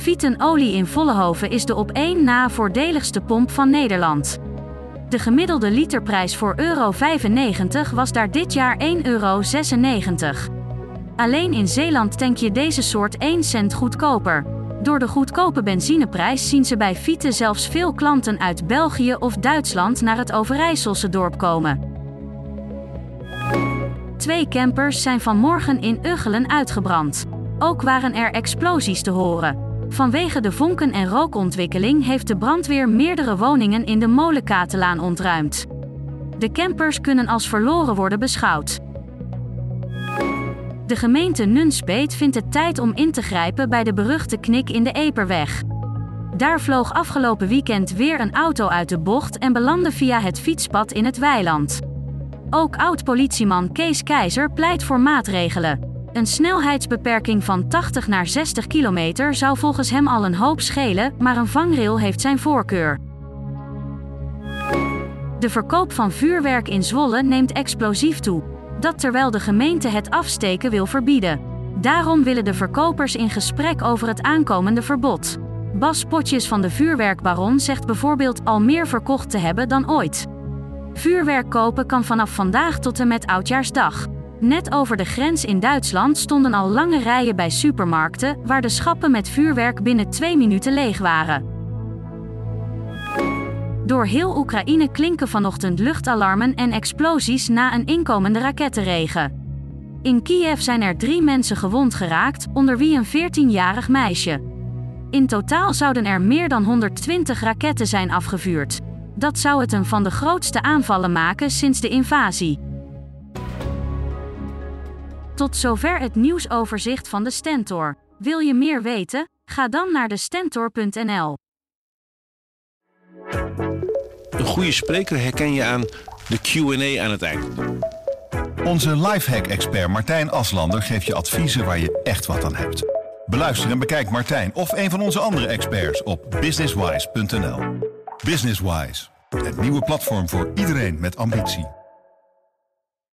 Vitenolie in Vollenhoven is de op één na voordeligste pomp van Nederland. De gemiddelde literprijs voor euro 95 was daar dit jaar 1,96 euro. Alleen in Zeeland tank je deze soort 1 cent goedkoper. Door de goedkope benzineprijs zien ze bij Fiete zelfs veel klanten uit België of Duitsland naar het Overijsselse dorp komen. Twee campers zijn vanmorgen in Uggelen uitgebrand. Ook waren er explosies te horen. Vanwege de vonken- en rookontwikkeling heeft de brandweer meerdere woningen in de Molenkatelaan ontruimd. De campers kunnen als verloren worden beschouwd. De gemeente Nunspeet vindt het tijd om in te grijpen bij de beruchte knik in de Eperweg. Daar vloog afgelopen weekend weer een auto uit de bocht en belandde via het fietspad in het weiland. Ook oud-politieman Kees Keizer pleit voor maatregelen. Een snelheidsbeperking van 80 naar 60 kilometer zou volgens hem al een hoop schelen, maar een vangrail heeft zijn voorkeur. De verkoop van vuurwerk in Zwolle neemt explosief toe. Dat terwijl de gemeente het afsteken wil verbieden. Daarom willen de verkopers in gesprek over het aankomende verbod. Bas Potjes van de vuurwerkbaron zegt bijvoorbeeld al meer verkocht te hebben dan ooit. Vuurwerk kopen kan vanaf vandaag tot en met Oudjaarsdag. Net over de grens in Duitsland stonden al lange rijen bij supermarkten, waar de schappen met vuurwerk binnen twee minuten leeg waren. Door heel Oekraïne klinken vanochtend luchtalarmen en explosies na een inkomende rakettenregen. In Kiev zijn er drie mensen gewond geraakt, onder wie een 14-jarig meisje. In totaal zouden er meer dan 120 raketten zijn afgevuurd. Dat zou het een van de grootste aanvallen maken sinds de invasie. Tot zover het nieuwsoverzicht van de Stentor. Wil je meer weten? Ga dan naar de Stentor.nl. Een goede spreker herken je aan de QA aan het eind. Onze lifehack-expert Martijn Aslander geeft je adviezen waar je echt wat aan hebt. Beluister en bekijk Martijn of een van onze andere experts op businesswise.nl. Businesswise, het nieuwe platform voor iedereen met ambitie.